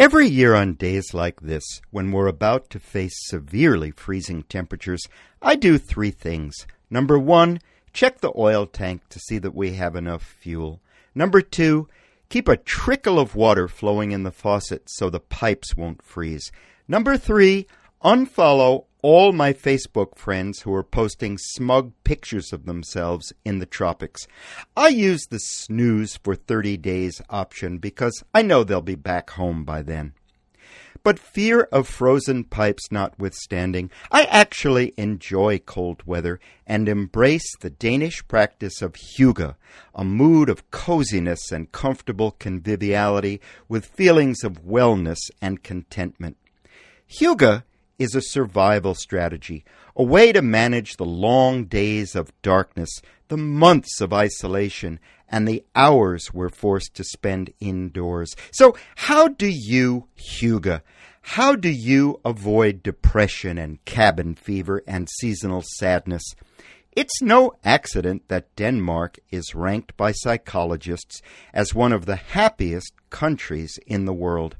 Every year on days like this, when we're about to face severely freezing temperatures, I do three things. Number one, check the oil tank to see that we have enough fuel. Number two, keep a trickle of water flowing in the faucet so the pipes won't freeze. Number three, unfollow all my Facebook friends who are posting smug pictures of themselves in the tropics. I use the snooze for 30 days option because I know they'll be back home by then. But fear of frozen pipes notwithstanding, I actually enjoy cold weather and embrace the Danish practice of hygge, a mood of coziness and comfortable conviviality with feelings of wellness and contentment. Hygge is a survival strategy, a way to manage the long days of darkness, the months of isolation, and the hours we're forced to spend indoors. So, how do you, hygge? How do you avoid depression and cabin fever and seasonal sadness? It's no accident that Denmark is ranked by psychologists as one of the happiest countries in the world.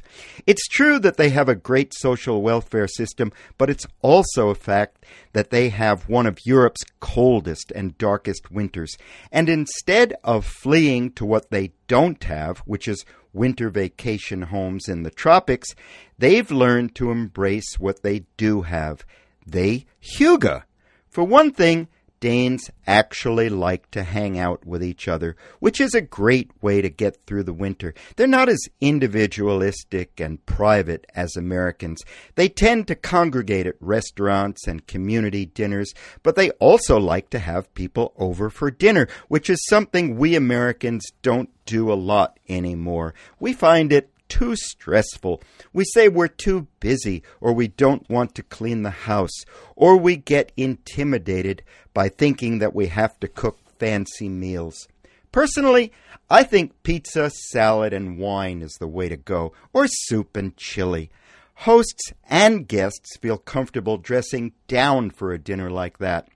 It's true that they have a great social welfare system, but it's also a fact that they have one of Europe's coldest and darkest winters. And instead of fleeing to what they don't have, which is winter vacation homes in the tropics, they've learned to embrace what they do have. They hygge. For one thing, Danes actually like to hang out with each other, which is a great way to get through the winter. They're not as individualistic and private as Americans. They tend to congregate at restaurants and community dinners, but they also like to have people over for dinner, which is something we Americans don't do a lot anymore. We find it too stressful. We say we're too busy, or we don't want to clean the house, or we get intimidated by thinking that we have to cook fancy meals. Personally, I think pizza, salad, and wine is the way to go, or soup and chili. Hosts and guests feel comfortable dressing down for a dinner like that.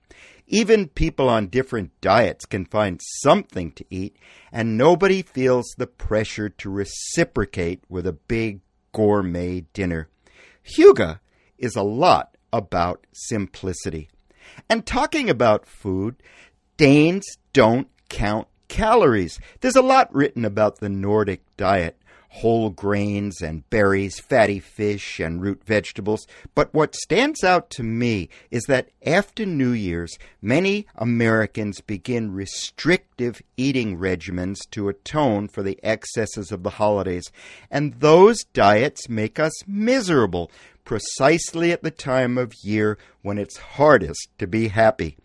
Even people on different diets can find something to eat, and nobody feels the pressure to reciprocate with a big gourmet dinner. Hygge is a lot about simplicity. And talking about food, Danes don't count calories. There's a lot written about the Nordic diet whole grains and berries, fatty fish, and root vegetables. But what stands out to me is that after New Year's, many Americans begin restrictive eating regimens to atone for the excesses of the holidays. And those diets make us miserable precisely at the time of year when it's hardest to be happy.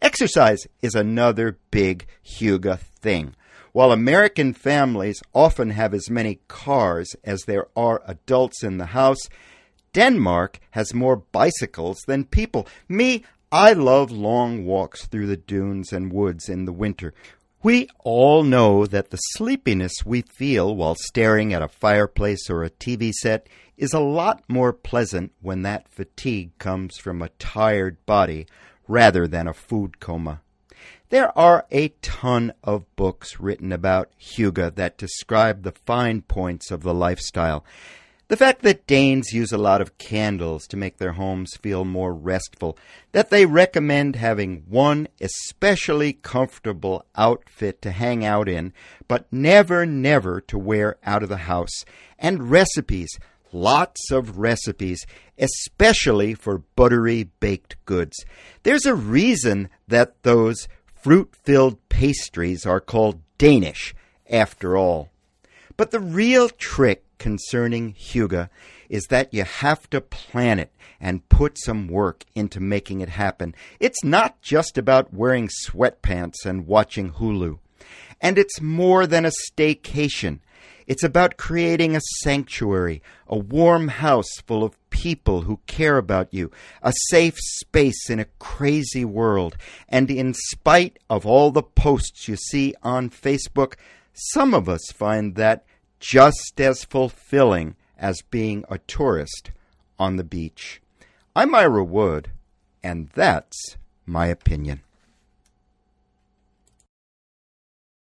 Exercise is another big hygge thing. While American families often have as many cars as there are adults in the house, Denmark has more bicycles than people. Me, I love long walks through the dunes and woods in the winter. We all know that the sleepiness we feel while staring at a fireplace or a TV set is a lot more pleasant when that fatigue comes from a tired body rather than a food coma. There are a ton of books written about hygge that describe the fine points of the lifestyle. The fact that Danes use a lot of candles to make their homes feel more restful, that they recommend having one especially comfortable outfit to hang out in, but never, never to wear out of the house, and recipes, lots of recipes, especially for buttery baked goods. There's a reason that those fruit filled pastries are called Danish, after all. But the real trick concerning hygge is that you have to plan it and put some work into making it happen. It's not just about wearing sweatpants and watching Hulu. And it's more than a staycation. It's about creating a sanctuary, a warm house full of people who care about you, a safe space in a crazy world. And in spite of all the posts you see on Facebook, some of us find that just as fulfilling as being a tourist on the beach. I'm Ira Wood, and that's my opinion.